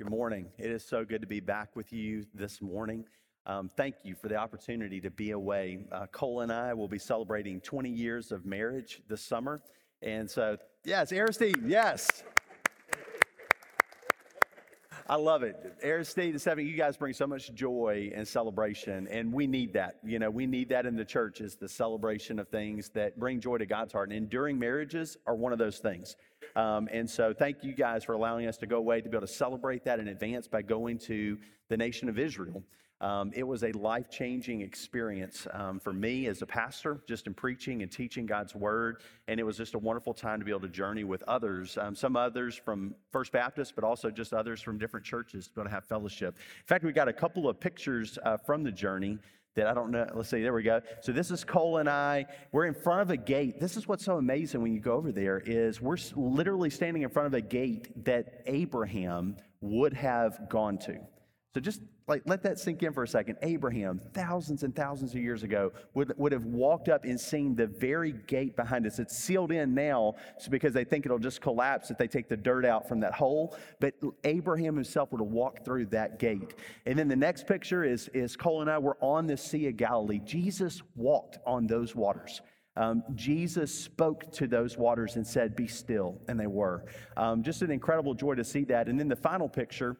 Good morning. It is so good to be back with you this morning. Um, thank you for the opportunity to be away. Uh, Cole and I will be celebrating 20 years of marriage this summer. And so, yes, Aristide, yes. I love it. Aristide and Stephanie, you guys bring so much joy and celebration, and we need that. You know, we need that in the church is the celebration of things that bring joy to God's heart. And enduring marriages are one of those things. Um, and so, thank you guys for allowing us to go away to be able to celebrate that in advance by going to the nation of Israel. Um, it was a life changing experience um, for me as a pastor, just in preaching and teaching God's word. And it was just a wonderful time to be able to journey with others, um, some others from First Baptist, but also just others from different churches to be able to have fellowship. In fact, we got a couple of pictures uh, from the journey that I don't know. Let's see, there we go. So this is Cole and I. We're in front of a gate. This is what's so amazing when you go over there is we're literally standing in front of a gate that Abraham would have gone to. So just like let that sink in for a second. Abraham, thousands and thousands of years ago, would, would have walked up and seen the very gate behind us. It's sealed in now because they think it'll just collapse if they take the dirt out from that hole. But Abraham himself would have walked through that gate. And then the next picture is, is Cole and I were on the Sea of Galilee. Jesus walked on those waters. Um, Jesus spoke to those waters and said, Be still, and they were. Um, just an incredible joy to see that. And then the final picture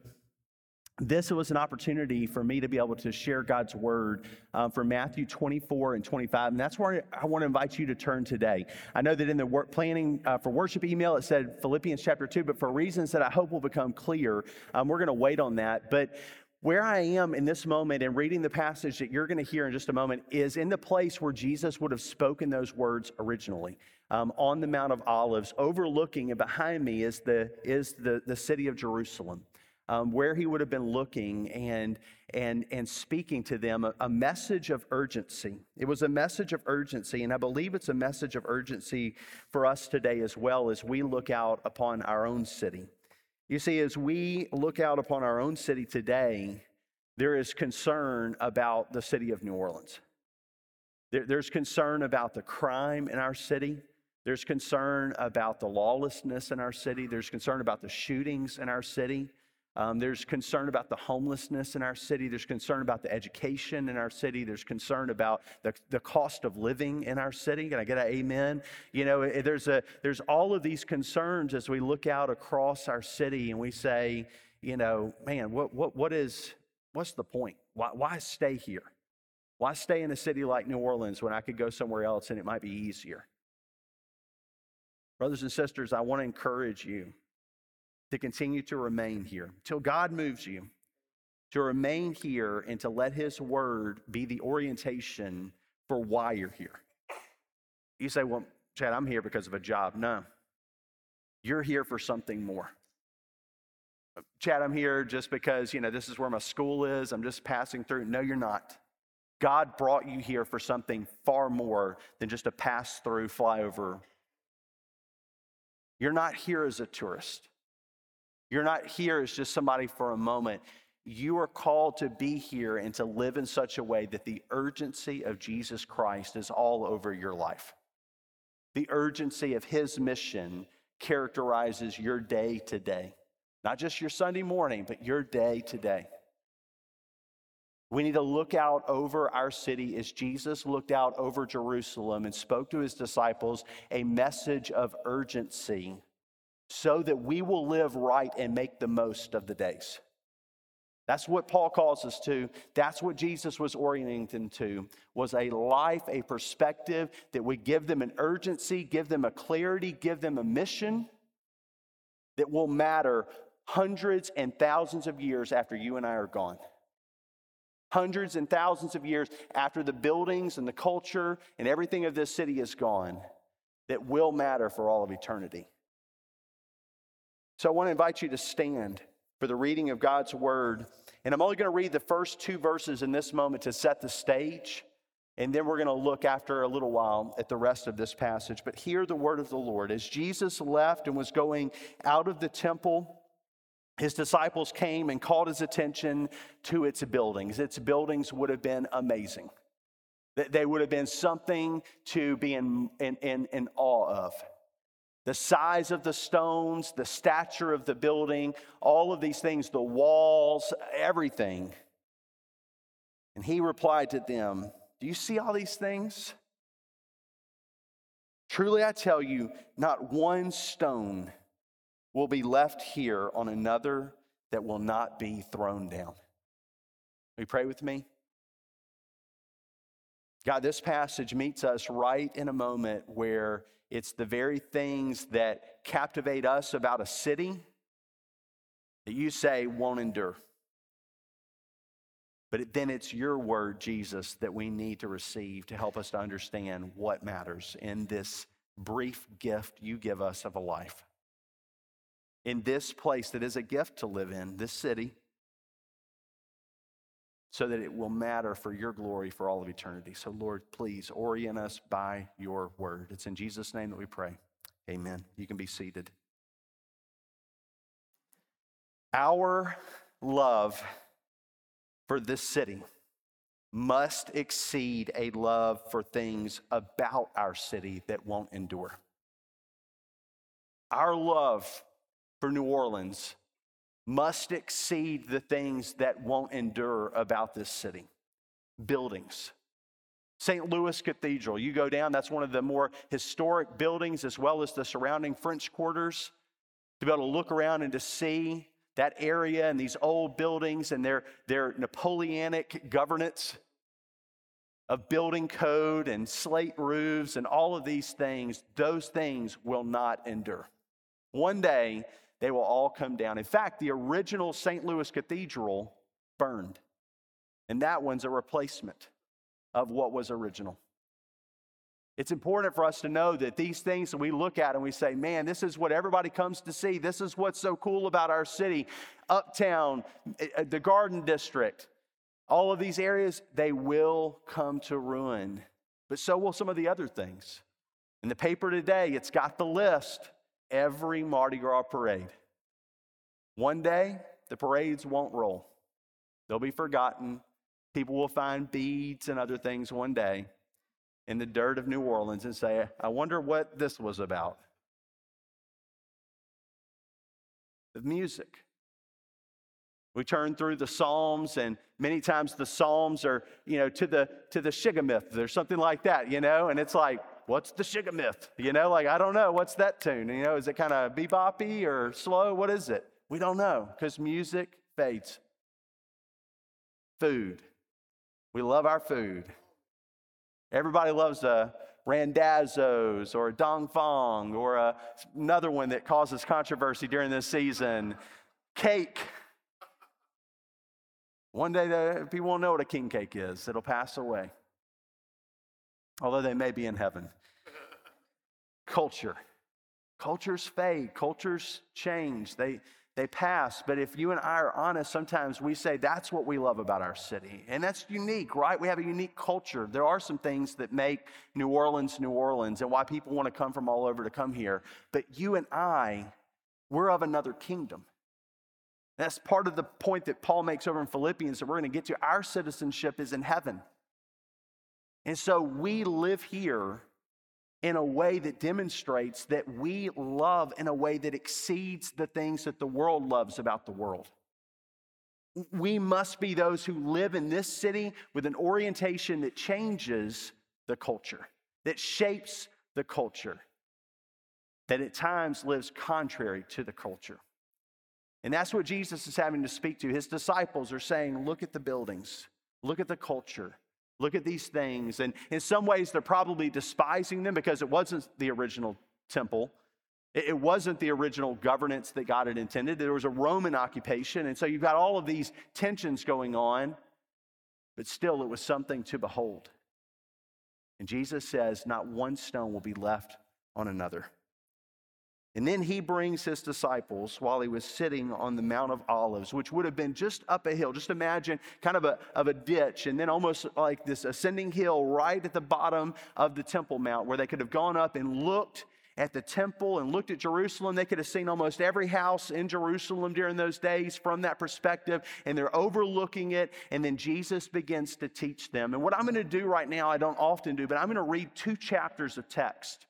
this was an opportunity for me to be able to share God's word um, from Matthew 24 and 25. And that's where I want to invite you to turn today. I know that in the work planning uh, for worship email, it said Philippians chapter 2, but for reasons that I hope will become clear, um, we're going to wait on that. But where I am in this moment and reading the passage that you're going to hear in just a moment is in the place where Jesus would have spoken those words originally. Um, on the Mount of Olives, overlooking and behind me is the, is the, the city of Jerusalem um, where he would have been looking and, and, and speaking to them a, a message of urgency. It was a message of urgency, and I believe it's a message of urgency for us today as well as we look out upon our own city. You see, as we look out upon our own city today, there is concern about the city of New Orleans. There, there's concern about the crime in our city. There's concern about the lawlessness in our city. There's concern about the shootings in our city. Um, there's concern about the homelessness in our city. There's concern about the education in our city. There's concern about the, the cost of living in our city. Can I get an amen? You know, there's, a, there's all of these concerns as we look out across our city and we say, you know, man, what, what, what is, what's the point? Why, why stay here? Why stay in a city like New Orleans when I could go somewhere else and it might be easier? Brothers and sisters, I want to encourage you to continue to remain here till God moves you to remain here and to let His word be the orientation for why you're here. You say, Well, Chad, I'm here because of a job. No, you're here for something more. Chad, I'm here just because, you know, this is where my school is. I'm just passing through. No, you're not. God brought you here for something far more than just a pass through flyover. You're not here as a tourist. You're not here as just somebody for a moment. You are called to be here and to live in such a way that the urgency of Jesus Christ is all over your life. The urgency of his mission characterizes your day to day, not just your Sunday morning, but your day to day. We need to look out over our city as Jesus looked out over Jerusalem and spoke to his disciples a message of urgency so that we will live right and make the most of the days. That's what Paul calls us to. That's what Jesus was orienting them to, was a life, a perspective that would give them an urgency, give them a clarity, give them a mission that will matter hundreds and thousands of years after you and I are gone. Hundreds and thousands of years after the buildings and the culture and everything of this city is gone, that will matter for all of eternity. So I want to invite you to stand for the reading of God's word. And I'm only going to read the first two verses in this moment to set the stage. And then we're going to look after a little while at the rest of this passage. But hear the word of the Lord. As Jesus left and was going out of the temple, his disciples came and called his attention to its buildings. Its buildings would have been amazing, they would have been something to be in, in, in, in awe of. The size of the stones, the stature of the building, all of these things, the walls, everything. And he replied to them, Do you see all these things? Truly, I tell you, not one stone will be left here on another that will not be thrown down. Will you pray with me? God, this passage meets us right in a moment where it's the very things that captivate us about a city that you say won't endure. But then it's your word, Jesus, that we need to receive to help us to understand what matters in this brief gift you give us of a life. In this place that is a gift to live in, this city, so that it will matter for your glory for all of eternity. So, Lord, please orient us by your word. It's in Jesus' name that we pray. Amen. You can be seated. Our love for this city must exceed a love for things about our city that won't endure. Our love for New Orleans must exceed the things that won't endure about this city. Buildings. St. Louis Cathedral, you go down, that's one of the more historic buildings as well as the surrounding French quarters. To be able to look around and to see that area and these old buildings and their, their Napoleonic governance of building code and slate roofs and all of these things, those things will not endure. One day, they will all come down. In fact, the original St. Louis Cathedral burned, and that one's a replacement of what was original. It's important for us to know that these things that we look at and we say, man, this is what everybody comes to see. This is what's so cool about our city. Uptown, eh, eh, the Garden District, all of these areas, they will come to ruin. But so will some of the other things. In the paper today, it's got the list every Mardi Gras parade. One day, the parades won't roll, they'll be forgotten. People will find beads and other things one day in the dirt of New Orleans and say, I wonder what this was about. The music. We turn through the Psalms, and many times the Psalms are, you know, to the to the Shigamith. or something like that, you know, and it's like, what's the sugar myth? You know, like, I don't know. What's that tune? You know, is it kind of beboppy or slow? What is it? We don't know because music fades. Food. We love our food. Everybody loves a randazzo's or a Dong Phuong or a, another one that causes controversy during this season. Cake. One day, people won't know what a king cake is. It'll pass away. Although they may be in heaven culture. Cultures fade, cultures change, they, they pass. But if you and I are honest, sometimes we say that's what we love about our city. And that's unique, right? We have a unique culture. There are some things that make New Orleans New Orleans and why people want to come from all over to come here. But you and I, we're of another kingdom. That's part of the point that Paul makes over in Philippians that we're going to get to. Our citizenship is in heaven. And so we live here in a way that demonstrates that we love in a way that exceeds the things that the world loves about the world. We must be those who live in this city with an orientation that changes the culture, that shapes the culture, that at times lives contrary to the culture. And that's what Jesus is having to speak to. His disciples are saying, Look at the buildings, look at the culture, Look at these things. And in some ways, they're probably despising them because it wasn't the original temple. It wasn't the original governance that God had intended. There was a Roman occupation. And so you've got all of these tensions going on, but still, it was something to behold. And Jesus says, Not one stone will be left on another. And then he brings his disciples while he was sitting on the Mount of Olives, which would have been just up a hill. Just imagine kind of a, of a ditch, and then almost like this ascending hill right at the bottom of the Temple Mount, where they could have gone up and looked at the temple and looked at Jerusalem. They could have seen almost every house in Jerusalem during those days from that perspective, and they're overlooking it. And then Jesus begins to teach them. And what I'm going to do right now, I don't often do, but I'm going to read two chapters of text.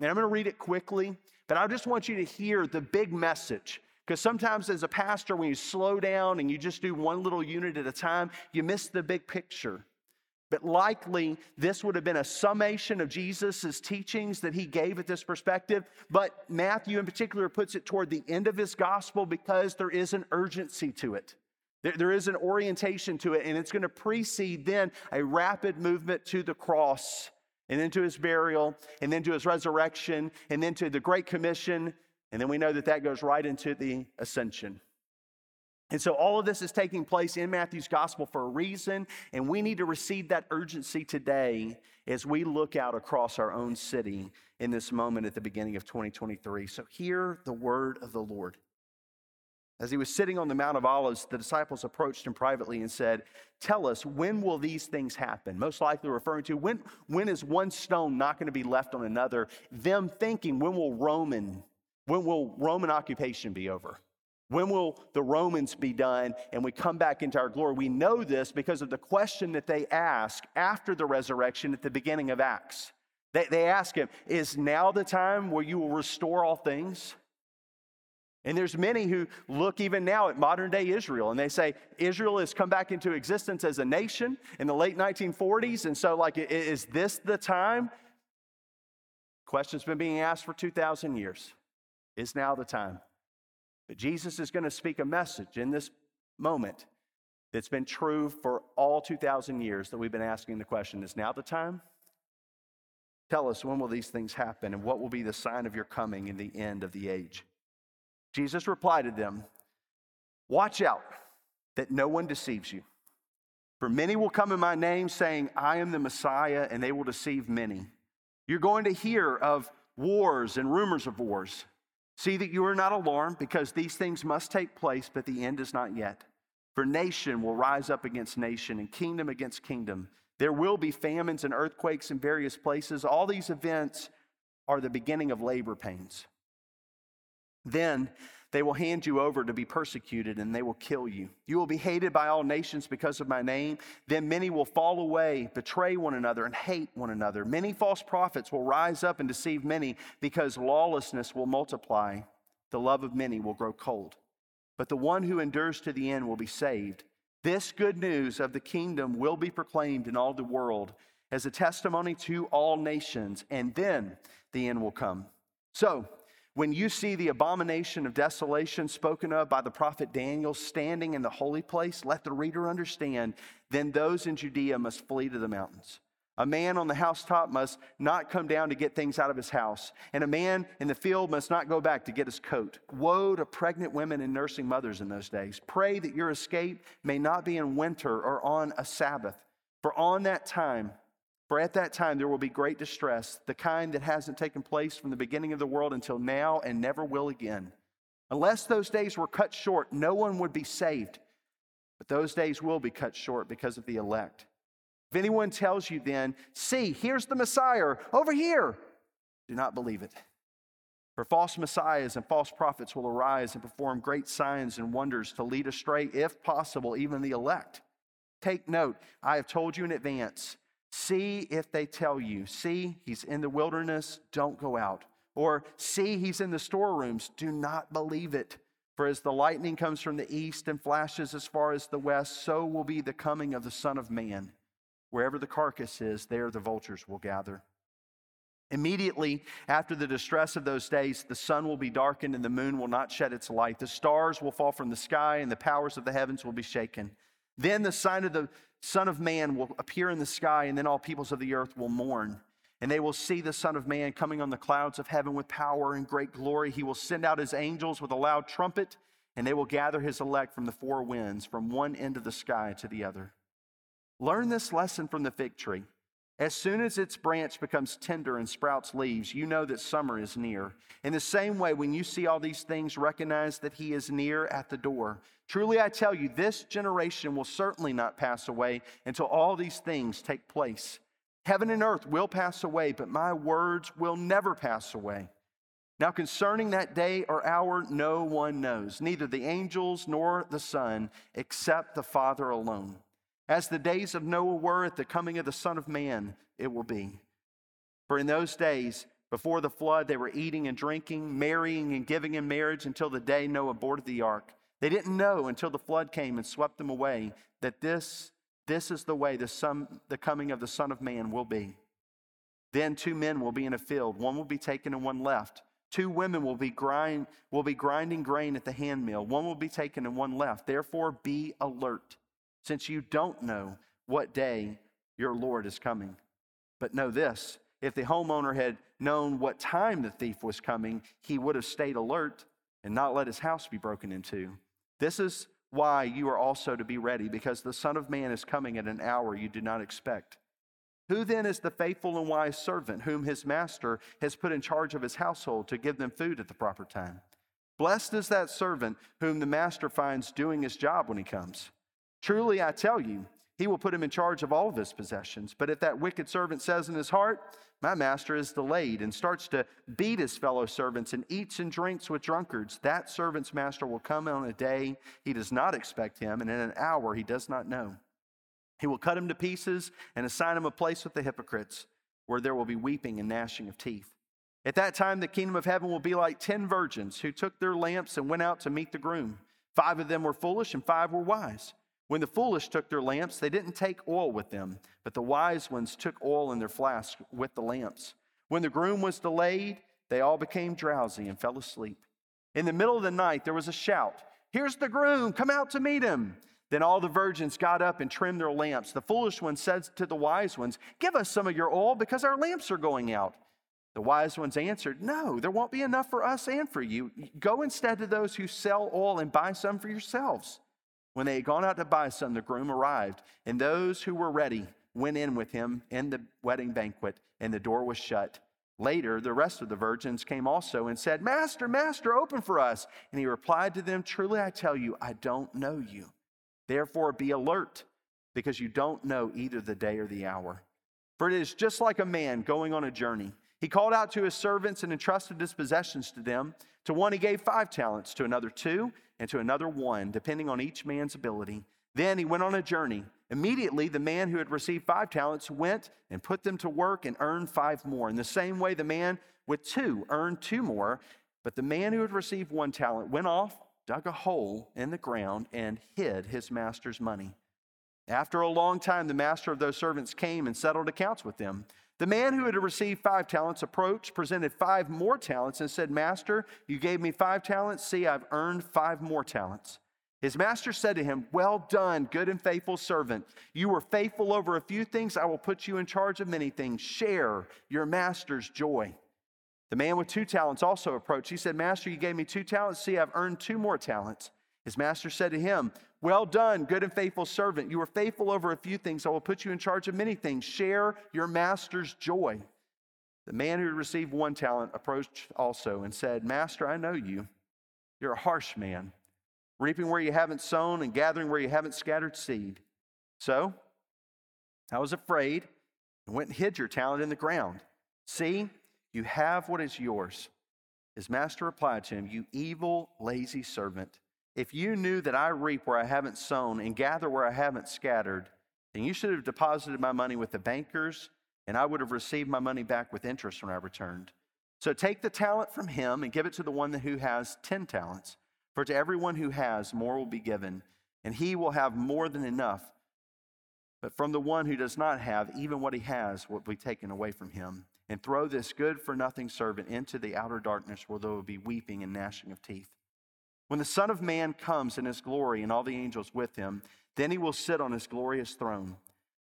And I'm going to read it quickly But I just want you to hear the big message. Because sometimes, as a pastor, when you slow down and you just do one little unit at a time, you miss the big picture. But likely, this would have been a summation of Jesus' teachings that he gave at this perspective. But Matthew, in particular, puts it toward the end of his gospel because there is an urgency to it. There, there is an orientation to it, and it's going to precede then a rapid movement to the cross, and then to his burial, and then to his resurrection, and then to the Great Commission. And then we know that that goes right into the ascension. And so all of this is taking place in Matthew's gospel for a reason, and we need to receive that urgency today as we look out across our own city in this moment at the beginning of 2023. So hear the word of the Lord. As he was sitting on the Mount of Olives, the disciples approached him privately and said, Tell us, when will these things happen? Most likely referring to when, when is one stone not going to be left on another? Them thinking, when will Roman, when will Roman occupation be over? When will the Romans be done and we come back into our glory? We know this because of the question that they ask after the resurrection at the beginning of Acts. They, they ask him, Is now the time where you will restore all things? And there's many who look even now at modern day Israel and they say Israel has come back into existence as a nation in the late 1940s. And so, like, is this the time? Question's been being asked for 2,000 years. Is now the time? But Jesus is going to speak a message in this moment that's been true for all 2,000 years that we've been asking the question is now the time? Tell us when will these things happen and what will be the sign of your coming in the end of the age? Jesus replied to them, Watch out that no one deceives you. For many will come in my name saying, I am the Messiah, and they will deceive many. You're going to hear of wars and rumors of wars. See that you are not alarmed, because these things must take place, but the end is not yet. For nation will rise up against nation, and kingdom against kingdom. There will be famines and earthquakes in various places. All these events are the beginning of labor pains. Then they will hand you over to be persecuted and they will kill you. You will be hated by all nations because of my name. Then many will fall away, betray one another, and hate one another. Many false prophets will rise up and deceive many because lawlessness will multiply. The love of many will grow cold. But the one who endures to the end will be saved. This good news of the kingdom will be proclaimed in all the world as a testimony to all nations, and then the end will come. So, when you see the abomination of desolation spoken of by the prophet Daniel standing in the holy place, let the reader understand, then those in Judea must flee to the mountains. A man on the housetop must not come down to get things out of his house, and a man in the field must not go back to get his coat. Woe to pregnant women and nursing mothers in those days. Pray that your escape may not be in winter or on a Sabbath, for on that time for at that time there will be great distress, the kind that hasn't taken place from the beginning of the world until now and never will again. Unless those days were cut short, no one would be saved. But those days will be cut short because of the elect. If anyone tells you then, see, here's the Messiah, over here, do not believe it. For false messiahs and false prophets will arise and perform great signs and wonders to lead astray, if possible, even the elect. Take note, I have told you in advance. See if they tell you, see, he's in the wilderness, don't go out. Or see, he's in the storerooms, do not believe it. For as the lightning comes from the east and flashes as far as the west, so will be the coming of the Son of Man. Wherever the carcass is, there the vultures will gather. Immediately after the distress of those days, the sun will be darkened and the moon will not shed its light. The stars will fall from the sky and the powers of the heavens will be shaken. Then the sign of the Son of Man will appear in the sky, and then all peoples of the earth will mourn. And they will see the Son of Man coming on the clouds of heaven with power and great glory. He will send out his angels with a loud trumpet, and they will gather his elect from the four winds, from one end of the sky to the other. Learn this lesson from the fig tree. As soon as its branch becomes tender and sprouts leaves, you know that summer is near. In the same way, when you see all these things, recognize that he is near at the door. Truly, I tell you, this generation will certainly not pass away until all these things take place. Heaven and earth will pass away, but my words will never pass away. Now, concerning that day or hour, no one knows, neither the angels nor the Son, except the Father alone. As the days of Noah were at the coming of the Son of Man, it will be. For in those days, Before the flood, they were eating and drinking, marrying and giving in marriage until the day Noah boarded the ark. They didn't know until the flood came and swept them away that this, this is the way the, son, the coming of the Son of Man will be. Then two men will be in a field, one will be taken and one left. Two women will be, grind, will be grinding grain at the handmill, one will be taken and one left. Therefore, be alert, since you don't know what day your Lord is coming. But know this if the homeowner had known what time the thief was coming, he would have stayed alert and not let his house be broken into. This is why you are also to be ready, because the Son of Man is coming at an hour you do not expect. Who then is the faithful and wise servant whom his master has put in charge of his household to give them food at the proper time? Blessed is that servant whom the master finds doing his job when he comes. Truly, I tell you, he will put him in charge of all of his possessions. But if that wicked servant says in his heart, My master is delayed, and starts to beat his fellow servants and eats and drinks with drunkards, that servant's master will come on a day he does not expect him, and in an hour he does not know. He will cut him to pieces and assign him a place with the hypocrites, where there will be weeping and gnashing of teeth. At that time, the kingdom of heaven will be like ten virgins who took their lamps and went out to meet the groom. Five of them were foolish, and five were wise. When the foolish took their lamps, they didn't take oil with them, but the wise ones took oil in their flasks with the lamps. When the groom was delayed, they all became drowsy and fell asleep. In the middle of the night, there was a shout Here's the groom, come out to meet him. Then all the virgins got up and trimmed their lamps. The foolish ones said to the wise ones, Give us some of your oil because our lamps are going out. The wise ones answered, No, there won't be enough for us and for you. Go instead to those who sell oil and buy some for yourselves. When they had gone out to buy some, the groom arrived, and those who were ready went in with him in the wedding banquet, and the door was shut. Later, the rest of the virgins came also and said, Master, Master, open for us. And he replied to them, Truly I tell you, I don't know you. Therefore, be alert, because you don't know either the day or the hour. For it is just like a man going on a journey. He called out to his servants and entrusted his possessions to them. To one he gave five talents, to another two and to another one, depending on each man's ability. Then he went on a journey. Immediately, the man who had received five talents went and put them to work and earned five more. In the same way, the man with two earned two more. But the man who had received one talent went off, dug a hole in the ground, and hid his master's money. After a long time, the master of those servants came and settled accounts with them. The man who had received five talents approached, presented five more talents, and said, Master, you gave me five talents. See, I've earned five more talents. His master said to him, Well done, good and faithful servant. You were faithful over a few things. I will put you in charge of many things. Share your master's joy. The man with two talents also approached. He said, Master, you gave me two talents. See, I've earned two more talents. His master said to him, well done, good and faithful servant. You were faithful over a few things. I will put you in charge of many things. Share your master's joy. The man who received one talent approached also and said, Master, I know you. You're a harsh man, reaping where you haven't sown and gathering where you haven't scattered seed. So I was afraid and went and hid your talent in the ground. See, you have what is yours. His master replied to him, You evil, lazy servant. If you knew that I reap where I haven't sown and gather where I haven't scattered, then you should have deposited my money with the bankers, and I would have received my money back with interest when I returned. So take the talent from him and give it to the one who has 10 talents. For to everyone who has, more will be given, and he will have more than enough. But from the one who does not have, even what he has will be taken away from him. And throw this good for nothing servant into the outer darkness where there will be weeping and gnashing of teeth. When the Son of Man comes in his glory and all the angels with him, then he will sit on his glorious throne.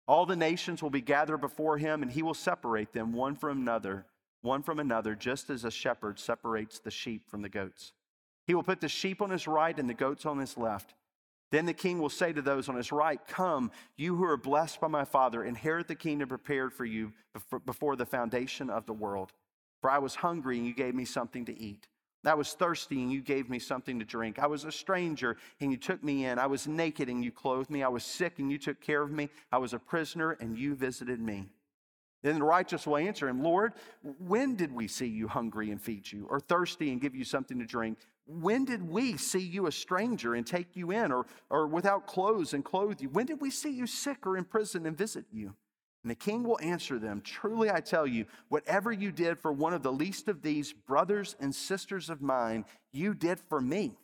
All the nations will be gathered before him, and he will separate them one from another, one from another, just as a shepherd separates the sheep from the goats. He will put the sheep on his right and the goats on his left. Then the king will say to those on his right, Come, you who are blessed by my Father, inherit the kingdom prepared for you before the foundation of the world. For I was hungry, and you gave me something to eat. I was thirsty and you gave me something to drink. I was a stranger and you took me in. I was naked and you clothed me. I was sick and you took care of me. I was a prisoner and you visited me. Then the righteous will answer him, Lord, when did we see you hungry and feed you, or thirsty and give you something to drink? When did we see you a stranger and take you in, or, or without clothes and clothe you? When did we see you sick or in prison and visit you? And the king will answer them Truly I tell you, whatever you did for one of the least of these brothers and sisters of mine, you did for me.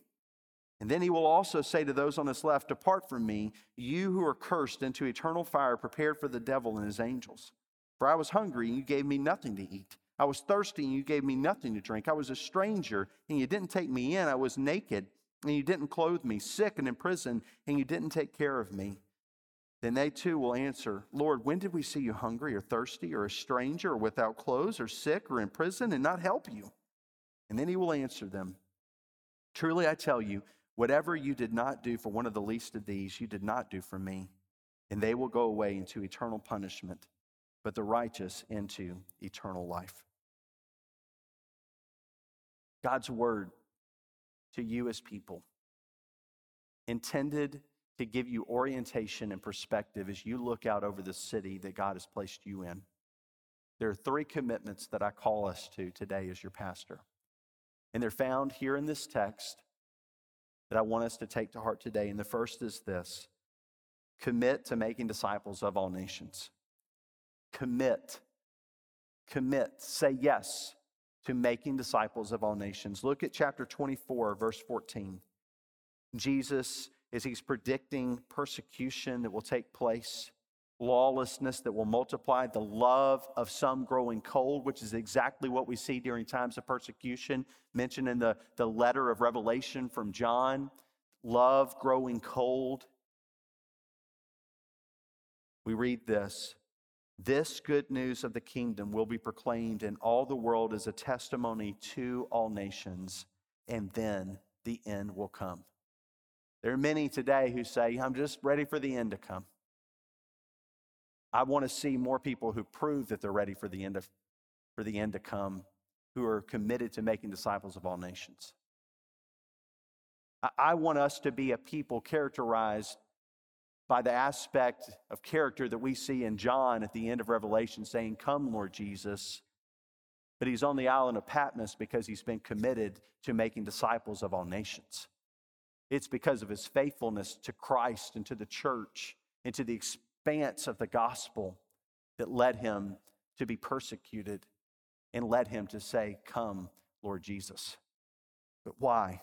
And then he will also say to those on his left, Depart from me, you who are cursed, into eternal fire prepared for the devil and his angels. For I was hungry, and you gave me nothing to eat. I was thirsty, and you gave me nothing to drink. I was a stranger, and you didn't take me in. I was naked, and you didn't clothe me, sick and in prison, and you didn't take care of me. Then they too will answer, Lord, when did we see you hungry or thirsty or a stranger or without clothes or sick or in prison and not help you? And then he will answer them, Truly I tell you, whatever you did not do for one of the least of these, you did not do for me. And they will go away into eternal punishment, but the righteous into eternal life. God's word to you as people, intended to give you orientation and perspective as you look out over the city that God has placed you in. There are three commitments that I call us to today as your pastor. And they're found here in this text that I want us to take to heart today. And the first is this commit to making disciples of all nations. Commit. Commit. Say yes to making disciples of all nations. Look at chapter 24, verse 14. Jesus is he's predicting persecution that will take place, lawlessness that will multiply, the love of some growing cold, which is exactly what we see during times of persecution, mentioned in the, the letter of Revelation from John. Love growing cold. We read this this good news of the kingdom will be proclaimed in all the world as a testimony to all nations, and then the end will come. There are many today who say, I'm just ready for the end to come. I want to see more people who prove that they're ready for the end, of, for the end to come, who are committed to making disciples of all nations. I, I want us to be a people characterized by the aspect of character that we see in John at the end of Revelation saying, Come, Lord Jesus. But he's on the island of Patmos because he's been committed to making disciples of all nations. It's because of his faithfulness to Christ and to the church and to the expanse of the gospel that led him to be persecuted and led him to say, Come, Lord Jesus. But why?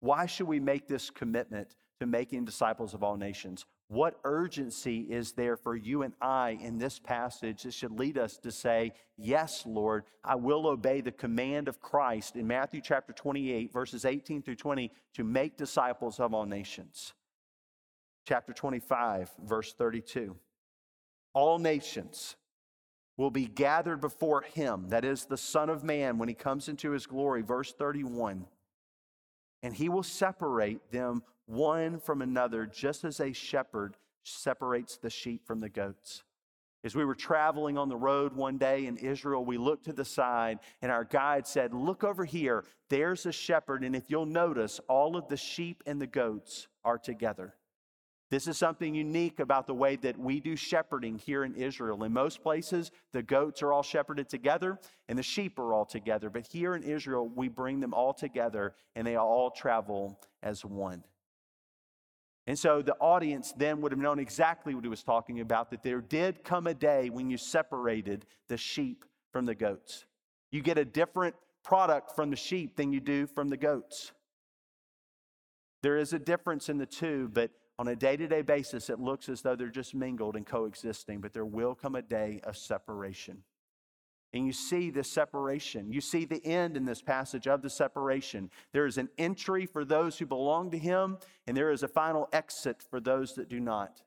Why should we make this commitment to making disciples of all nations? What urgency is there for you and I in this passage that should lead us to say, Yes, Lord, I will obey the command of Christ in Matthew chapter 28, verses 18 through 20, to make disciples of all nations? Chapter 25, verse 32. All nations will be gathered before him, that is, the Son of Man, when he comes into his glory. Verse 31. And he will separate them one from another, just as a shepherd separates the sheep from the goats. As we were traveling on the road one day in Israel, we looked to the side and our guide said, Look over here, there's a shepherd. And if you'll notice, all of the sheep and the goats are together. This is something unique about the way that we do shepherding here in Israel. In most places, the goats are all shepherded together and the sheep are all together. But here in Israel, we bring them all together and they all travel as one. And so the audience then would have known exactly what he was talking about that there did come a day when you separated the sheep from the goats. You get a different product from the sheep than you do from the goats. There is a difference in the two, but on a day to day basis, it looks as though they're just mingled and coexisting, but there will come a day of separation. And you see this separation. You see the end in this passage of the separation. There is an entry for those who belong to Him, and there is a final exit for those that do not.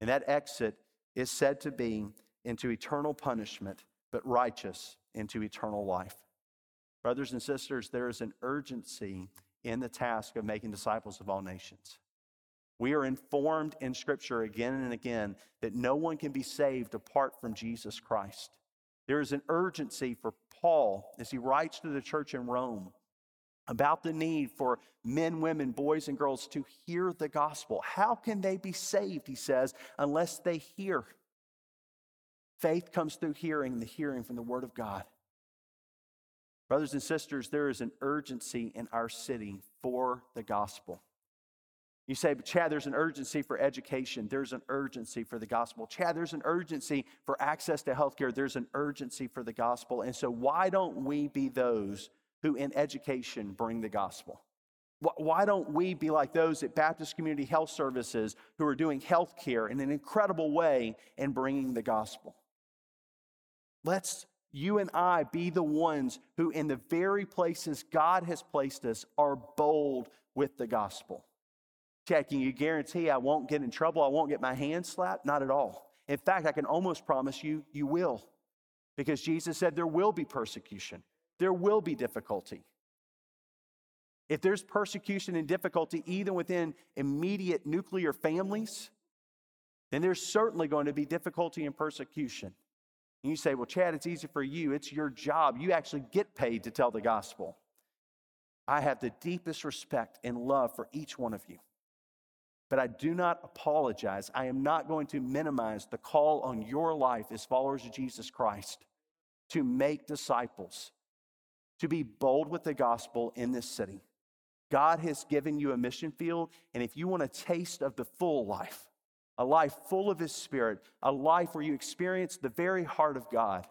And that exit is said to be into eternal punishment, but righteous into eternal life. Brothers and sisters, there is an urgency in the task of making disciples of all nations. We are informed in Scripture again and again that no one can be saved apart from Jesus Christ. There is an urgency for Paul as he writes to the church in Rome about the need for men, women, boys, and girls to hear the gospel. How can they be saved, he says, unless they hear? Faith comes through hearing, and the hearing from the Word of God. Brothers and sisters, there is an urgency in our city for the gospel. You say, but Chad, there's an urgency for education. There's an urgency for the gospel. Chad, there's an urgency for access to healthcare. There's an urgency for the gospel. And so, why don't we be those who in education bring the gospel? Why don't we be like those at Baptist Community Health Services who are doing healthcare in an incredible way and bringing the gospel? Let's, you and I, be the ones who, in the very places God has placed us, are bold with the gospel. Chad, can you guarantee I won't get in trouble? I won't get my hand slapped? Not at all. In fact, I can almost promise you, you will. Because Jesus said there will be persecution, there will be difficulty. If there's persecution and difficulty, even within immediate nuclear families, then there's certainly going to be difficulty and persecution. And you say, well, Chad, it's easy for you. It's your job. You actually get paid to tell the gospel. I have the deepest respect and love for each one of you. But I do not apologize. I am not going to minimize the call on your life as followers of Jesus Christ to make disciples, to be bold with the gospel in this city. God has given you a mission field, and if you want a taste of the full life, a life full of His Spirit, a life where you experience the very heart of God,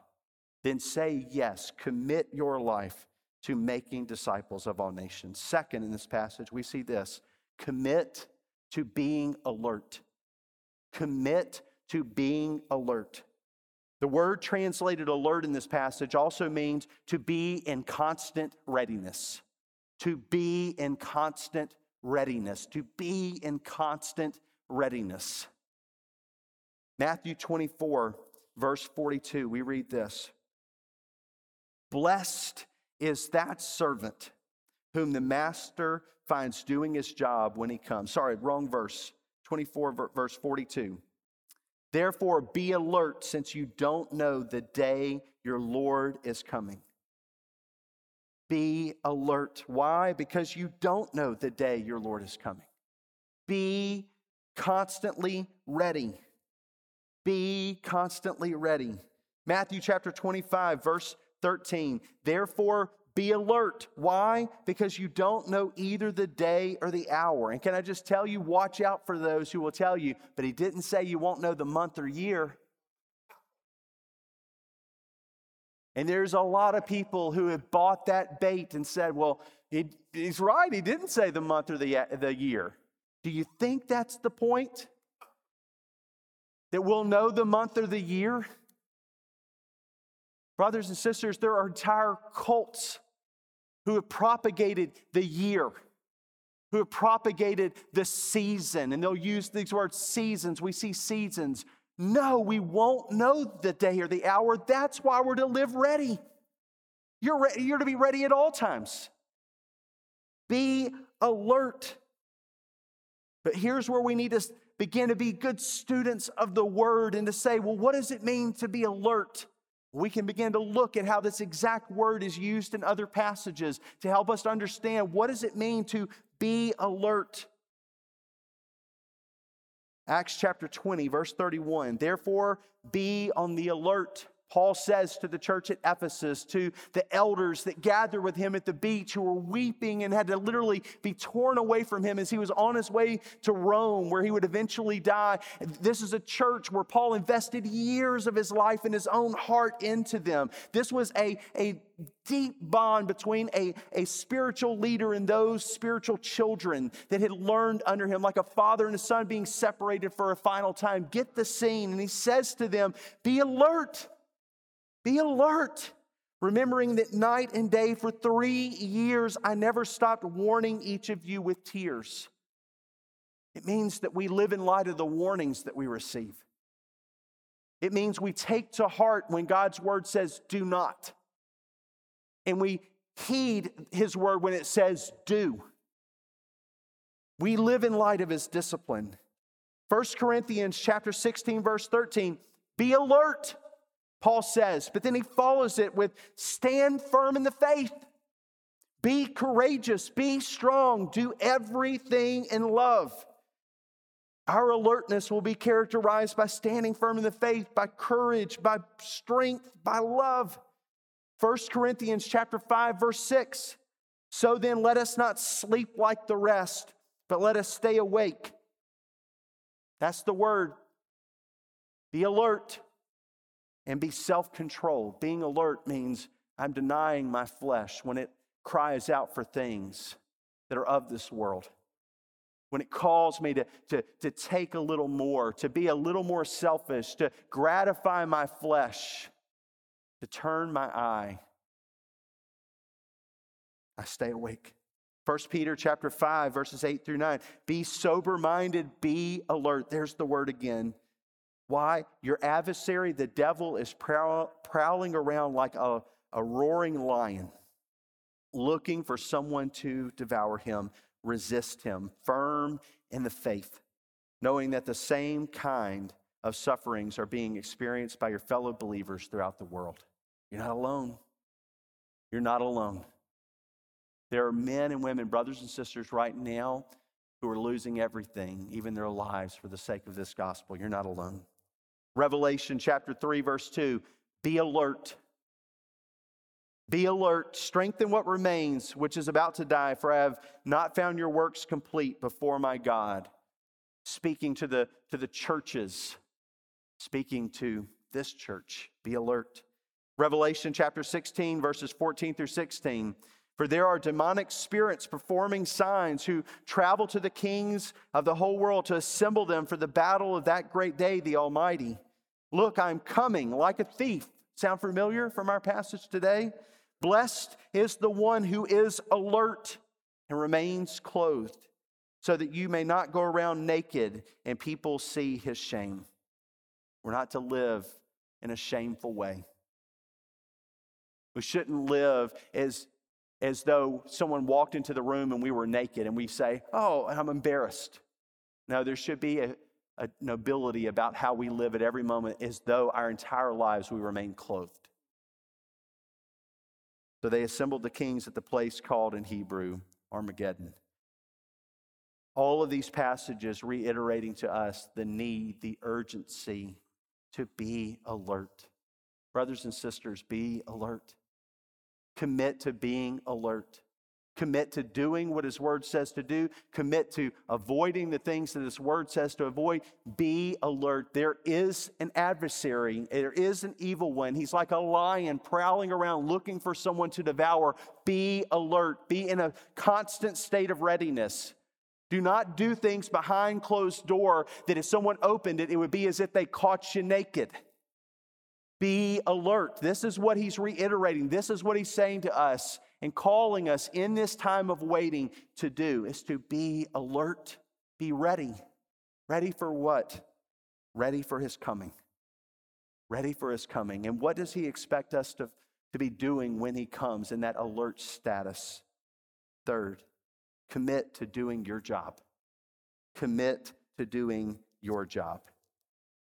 then say yes, commit your life to making disciples of all nations. Second, in this passage, we see this commit to being alert. Commit to being alert. The word translated alert in this passage also means to be in constant readiness. To be in constant readiness. To be in constant readiness. Matthew 24, verse 42, we read this Blessed is that servant whom the master finds doing his job when he comes. Sorry, wrong verse. 24, verse 42. Therefore, be alert since you don't know the day your Lord is coming. Be alert. Why? Because you don't know the day your Lord is coming. Be constantly ready. Be constantly ready. Matthew chapter 25, verse 13. Therefore, be alert. Why? Because you don't know either the day or the hour. And can I just tell you, watch out for those who will tell you, but he didn't say you won't know the month or year. And there's a lot of people who have bought that bait and said, well, he, he's right. He didn't say the month or the, the year. Do you think that's the point? That we'll know the month or the year? Brothers and sisters, there are entire cults who have propagated the year, who have propagated the season. And they'll use these words seasons. We see seasons. No, we won't know the day or the hour. That's why we're to live ready. You're, re- you're to be ready at all times. Be alert. But here's where we need to begin to be good students of the word and to say, well, what does it mean to be alert? We can begin to look at how this exact word is used in other passages to help us understand what does it mean to be alert. Acts chapter 20 verse 31 therefore be on the alert Paul says to the church at Ephesus, to the elders that gathered with him at the beach who were weeping and had to literally be torn away from him as he was on his way to Rome, where he would eventually die. This is a church where Paul invested years of his life and his own heart into them. This was a, a deep bond between a, a spiritual leader and those spiritual children that had learned under him, like a father and a son being separated for a final time. Get the scene. And he says to them, Be alert. Be alert, remembering that night and day for three years I never stopped warning each of you with tears. It means that we live in light of the warnings that we receive. It means we take to heart when God's word says, do not. And we heed his word when it says, do. We live in light of his discipline. 1 Corinthians chapter 16 verse 13, be alert. Paul says, but then he follows it with stand firm in the faith. Be courageous, be strong, do everything in love. Our alertness will be characterized by standing firm in the faith, by courage, by strength, by love. 1 Corinthians chapter 5 verse 6. So then let us not sleep like the rest, but let us stay awake. That's the word. Be alert and be self controlled. Being alert means I'm denying my flesh when it cries out for things that are of this world. When it calls me to, to, to take a little more, to be a little more selfish, to gratify my flesh, to turn my eye, I stay awake. 1 Peter chapter 5 verses 8 through 9. Be sober minded, be alert. There's the word again. Why? Your adversary, the devil, is prowling around like a, a roaring lion, looking for someone to devour him. Resist him, firm in the faith, knowing that the same kind of sufferings are being experienced by your fellow believers throughout the world. You're not alone. You're not alone. There are men and women, brothers and sisters, right now who are losing everything, even their lives, for the sake of this gospel. You're not alone. Revelation chapter 3, verse 2 Be alert. Be alert, strengthen what remains, which is about to die, for I have not found your works complete before my God. Speaking to the, to the churches, speaking to this church, be alert. Revelation chapter 16, verses 14 through 16. For there are demonic spirits performing signs who travel to the kings of the whole world to assemble them for the battle of that great day, the Almighty. Look, I'm coming like a thief. Sound familiar from our passage today? Blessed is the one who is alert and remains clothed, so that you may not go around naked and people see his shame. We're not to live in a shameful way. We shouldn't live as, as though someone walked into the room and we were naked and we say, Oh, I'm embarrassed. No, there should be a, a nobility about how we live at every moment as though our entire lives we remain clothed. So they assembled the kings at the place called in Hebrew Armageddon. All of these passages reiterating to us the need, the urgency to be alert. Brothers and sisters, be alert. Commit to being alert. Commit to doing what His Word says to do. Commit to avoiding the things that His Word says to avoid. Be alert. There is an adversary, there is an evil one. He's like a lion prowling around looking for someone to devour. Be alert. Be in a constant state of readiness. Do not do things behind closed door that if someone opened it, it would be as if they caught you naked. Be alert. This is what he's reiterating. This is what he's saying to us and calling us in this time of waiting to do is to be alert, be ready. Ready for what? Ready for his coming. Ready for his coming. And what does he expect us to, to be doing when he comes in that alert status? Third, commit to doing your job. Commit to doing your job.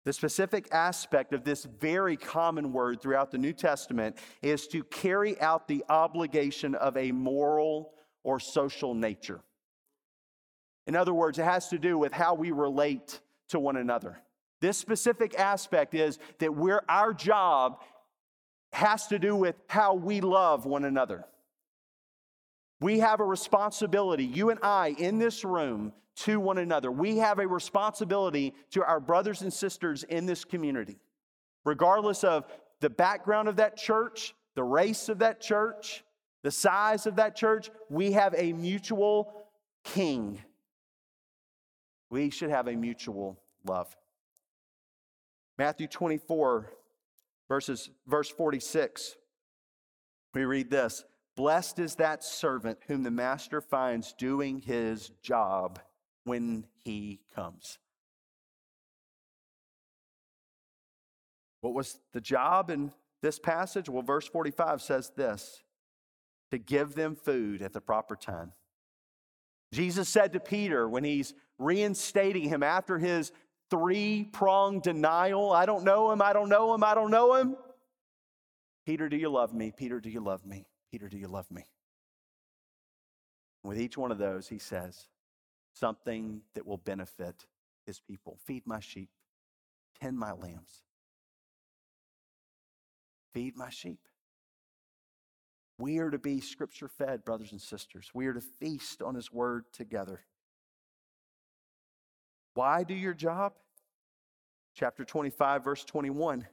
The specific aspect of this very common word throughout the New Testament is to carry out the obligation of a moral or social nature. In other words, it has to do with how we relate to one another. This specific aspect is that we're, our job has to do with how we love one another. We have a responsibility, you and I in this room, to one another. We have a responsibility to our brothers and sisters in this community, regardless of the background of that church, the race of that church, the size of that church. We have a mutual king. We should have a mutual love. Matthew 24, verses, verse 46, we read this Blessed is that servant whom the master finds doing his job when he comes. What was the job in this passage? Well, verse 45 says this to give them food at the proper time. Jesus said to Peter when he's reinstating him after his three pronged denial I don't know him, I don't know him, I don't know him. Peter, do you love me? Peter, do you love me? Peter, do you love me? With each one of those, he says, something that will benefit his people. Feed my sheep, tend my lambs. Feed my sheep. We are to be scripture fed, brothers and sisters. We are to feast on his word together. Why do your job? Chapter 25, verse 21.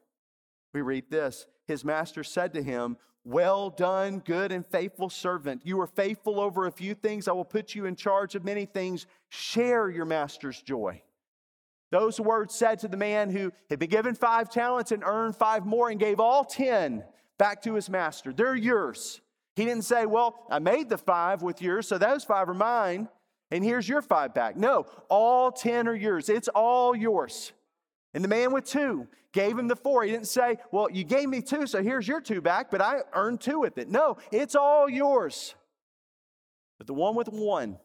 We read this His master said to him, Well done, good and faithful servant. You are faithful over a few things. I will put you in charge of many things. Share your master's joy. Those words said to the man who had been given five talents and earned five more and gave all 10 back to his master. They're yours. He didn't say, Well, I made the five with yours, so those five are mine, and here's your five back. No, all 10 are yours. It's all yours. And the man with two gave him the four. He didn't say, Well, you gave me two, so here's your two back, but I earned two with it. No, it's all yours. But the one with one,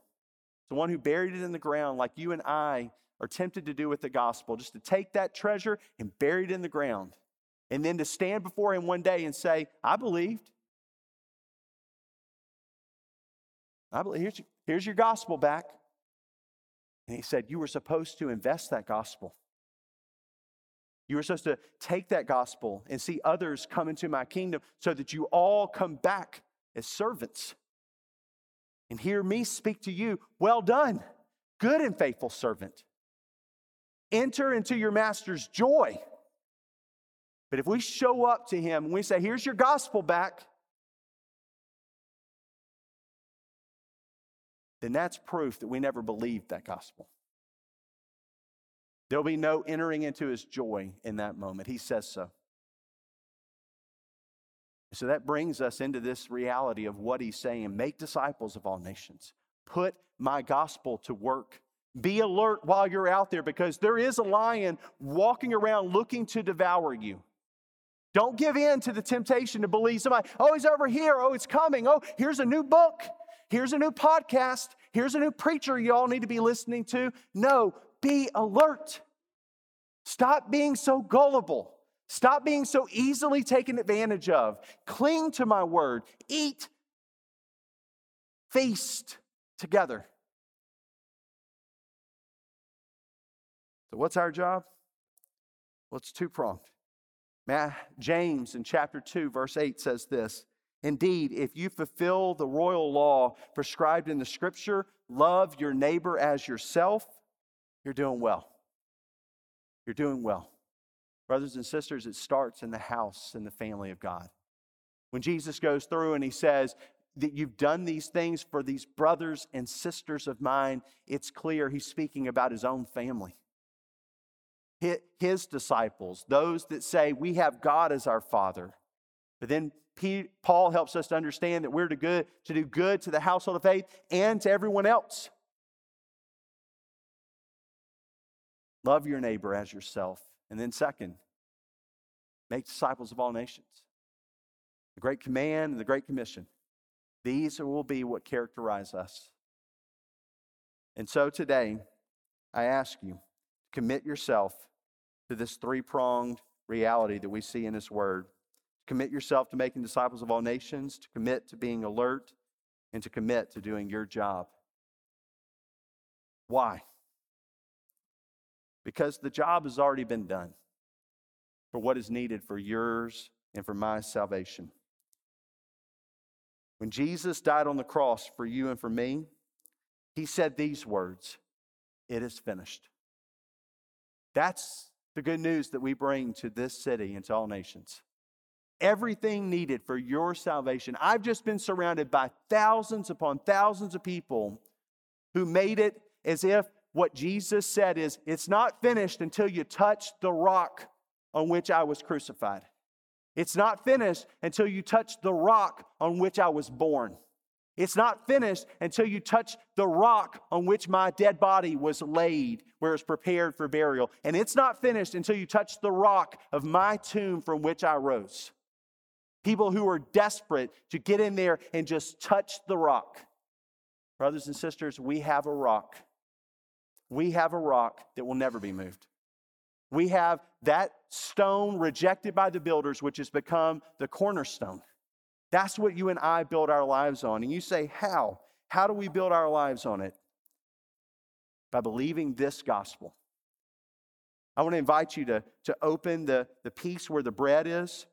the one who buried it in the ground, like you and I are tempted to do with the gospel, just to take that treasure and bury it in the ground. And then to stand before him one day and say, I believed. I believe. Here's, here's your gospel back. And he said, You were supposed to invest that gospel. You were supposed to take that gospel and see others come into my kingdom so that you all come back as servants and hear me speak to you. Well done, good and faithful servant. Enter into your master's joy. But if we show up to him and we say, Here's your gospel back, then that's proof that we never believed that gospel. There'll be no entering into his joy in that moment. He says so. So that brings us into this reality of what he's saying make disciples of all nations, put my gospel to work. Be alert while you're out there because there is a lion walking around looking to devour you. Don't give in to the temptation to believe somebody, oh, he's over here. Oh, it's coming. Oh, here's a new book. Here's a new podcast. Here's a new preacher you all need to be listening to. No, be alert. Stop being so gullible. Stop being so easily taken advantage of. Cling to my word. Eat, feast together. So, what's our job? Well, it's two pronged. James in chapter 2, verse 8 says this Indeed, if you fulfill the royal law prescribed in the scripture, love your neighbor as yourself, you're doing well. You're doing well. Brothers and sisters, it starts in the house, in the family of God. When Jesus goes through and he says, that you've done these things for these brothers and sisters of mine, it's clear he's speaking about his own family. His disciples, those that say, We have God as our Father. But then Paul helps us to understand that we're to, good, to do good to the household of faith and to everyone else. Love your neighbor as yourself. And then, second, make disciples of all nations. The Great Command and the Great Commission. These will be what characterize us. And so today, I ask you, to commit yourself to this three pronged reality that we see in His Word. Commit yourself to making disciples of all nations, to commit to being alert, and to commit to doing your job. Why? Because the job has already been done for what is needed for yours and for my salvation. When Jesus died on the cross for you and for me, he said these words It is finished. That's the good news that we bring to this city and to all nations everything needed for your salvation. I've just been surrounded by thousands upon thousands of people who made it as if what Jesus said is, It's not finished until you touch the rock on which I was crucified. It's not finished until you touch the rock on which I was born. It's not finished until you touch the rock on which my dead body was laid, where it's prepared for burial. And it's not finished until you touch the rock of my tomb from which I rose people who are desperate to get in there and just touch the rock. Brothers and sisters, we have a rock. We have a rock that will never be moved. We have that stone rejected by the builders, which has become the cornerstone. That's what you and I build our lives on. And you say, How? How do we build our lives on it? By believing this gospel. I want to invite you to, to open the, the piece where the bread is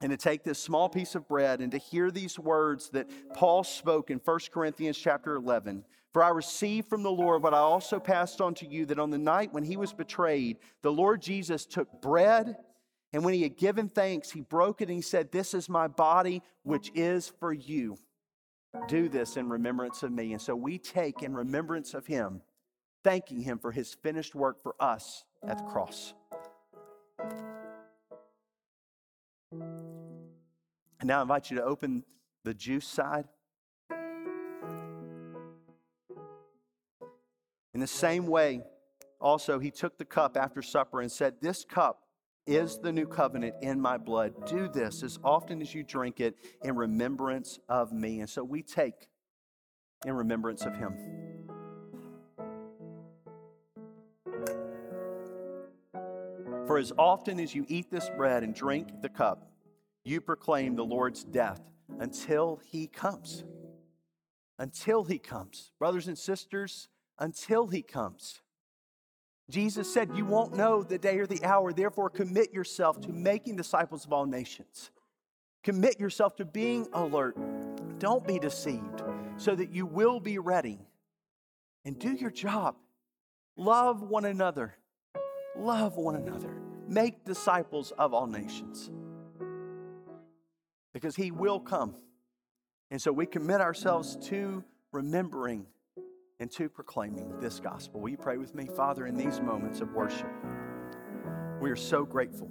and to take this small piece of bread and to hear these words that Paul spoke in 1 Corinthians chapter 11, For I received from the Lord what I also passed on to you that on the night when he was betrayed, the Lord Jesus took bread, and when he had given thanks, he broke it and he said, This is my body, which is for you. Do this in remembrance of me. And so we take in remembrance of him, thanking him for his finished work for us at the cross. And now I invite you to open the juice side. In the same way, also, he took the cup after supper and said, This cup is the new covenant in my blood. Do this as often as you drink it in remembrance of me. And so we take in remembrance of him. For as often as you eat this bread and drink the cup, you proclaim the Lord's death until he comes. Until he comes. Brothers and sisters, until he comes. Jesus said, You won't know the day or the hour, therefore, commit yourself to making disciples of all nations. Commit yourself to being alert. Don't be deceived, so that you will be ready. And do your job. Love one another. Love one another. Make disciples of all nations. Because he will come. And so we commit ourselves to remembering and to proclaiming this gospel. Will you pray with me? Father, in these moments of worship, we are so grateful.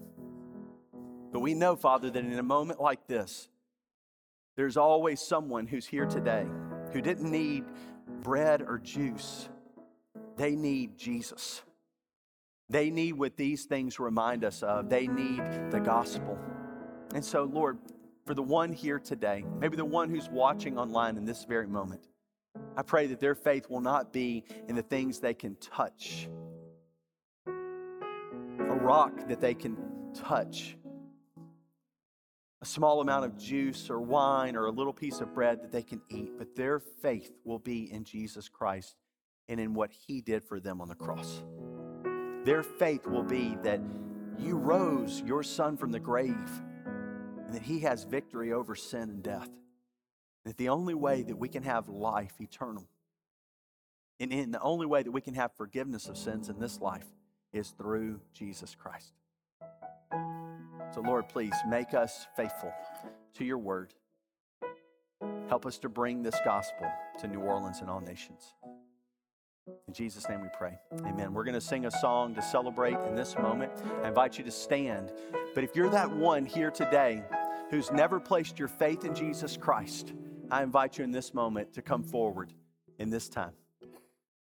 But we know, Father, that in a moment like this, there's always someone who's here today who didn't need bread or juice. They need Jesus. They need what these things remind us of. They need the gospel. And so, Lord, for the one here today, maybe the one who's watching online in this very moment, I pray that their faith will not be in the things they can touch, a rock that they can touch, a small amount of juice or wine or a little piece of bread that they can eat, but their faith will be in Jesus Christ and in what He did for them on the cross. Their faith will be that you rose your Son from the grave and that He has victory over sin and death that the only way that we can have life eternal, and the only way that we can have forgiveness of sins in this life is through Jesus Christ. So, Lord, please make us faithful to your word. Help us to bring this gospel to New Orleans and all nations. In Jesus' name we pray. Amen. We're going to sing a song to celebrate in this moment. I invite you to stand. But if you're that one here today who's never placed your faith in Jesus Christ, I invite you in this moment to come forward in this time.